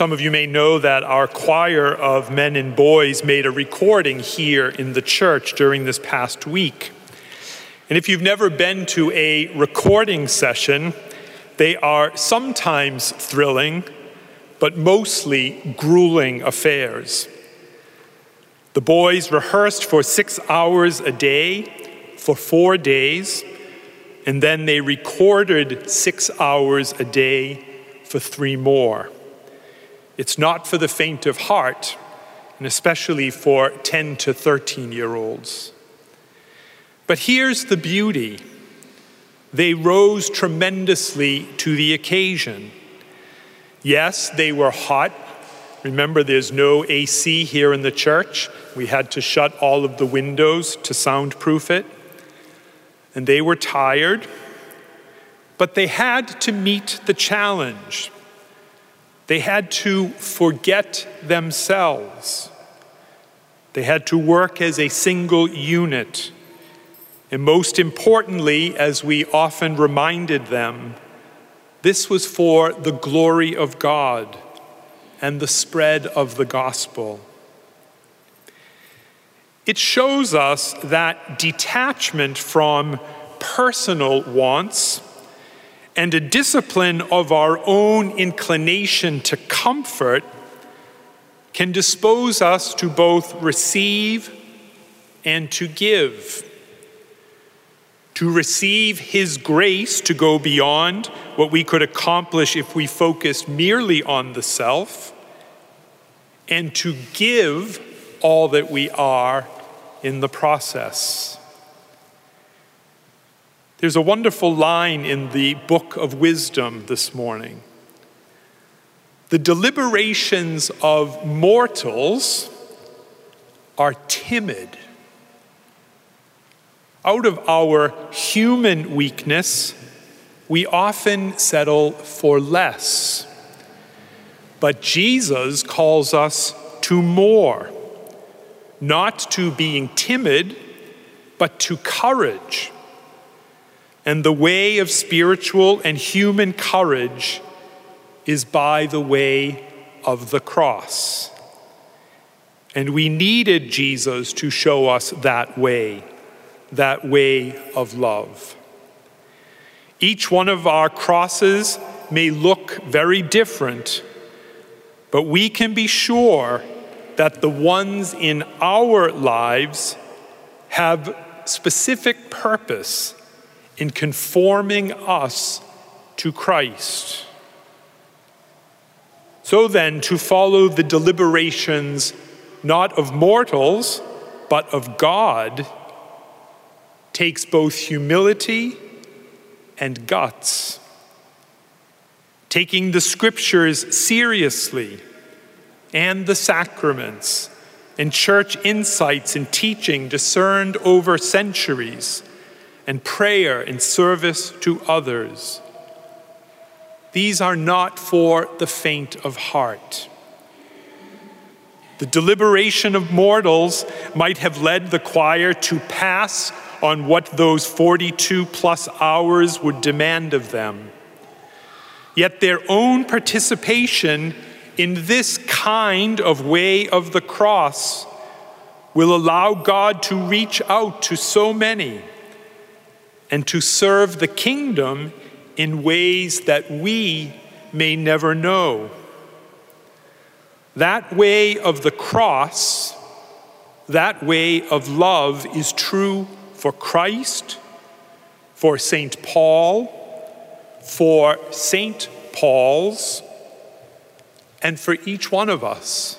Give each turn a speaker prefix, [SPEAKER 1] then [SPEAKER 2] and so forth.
[SPEAKER 1] Some of you may know that our choir of men and boys made a recording here in the church during this past week. And if you've never been to a recording session, they are sometimes thrilling, but mostly grueling affairs. The boys rehearsed for six hours a day for four days, and then they recorded six hours a day for three more. It's not for the faint of heart, and especially for 10 to 13 year olds. But here's the beauty they rose tremendously to the occasion. Yes, they were hot. Remember, there's no AC here in the church. We had to shut all of the windows to soundproof it. And they were tired, but they had to meet the challenge. They had to forget themselves. They had to work as a single unit. And most importantly, as we often reminded them, this was for the glory of God and the spread of the gospel. It shows us that detachment from personal wants and a discipline of our own inclination to comfort can dispose us to both receive and to give. To receive His grace to go beyond what we could accomplish if we focused merely on the self, and to give all that we are in the process. There's a wonderful line in the book of wisdom this morning. The deliberations of mortals are timid. Out of our human weakness, we often settle for less. But Jesus calls us to more, not to being timid, but to courage and the way of spiritual and human courage is by the way of the cross. And we needed Jesus to show us that way, that way of love. Each one of our crosses may look very different, but we can be sure that the ones in our lives have specific purpose in conforming us to Christ. So then, to follow the deliberations not of mortals, but of God, takes both humility and guts. Taking the scriptures seriously and the sacraments and church insights and teaching discerned over centuries and prayer and service to others. These are not for the faint of heart. The deliberation of mortals might have led the choir to pass on what those 42 plus hours would demand of them. Yet their own participation in this kind of way of the cross will allow God to reach out to so many and to serve the kingdom in ways that we may never know. That way of the cross, that way of love is true for Christ, for St. Paul, for St. Paul's, and for each one of us.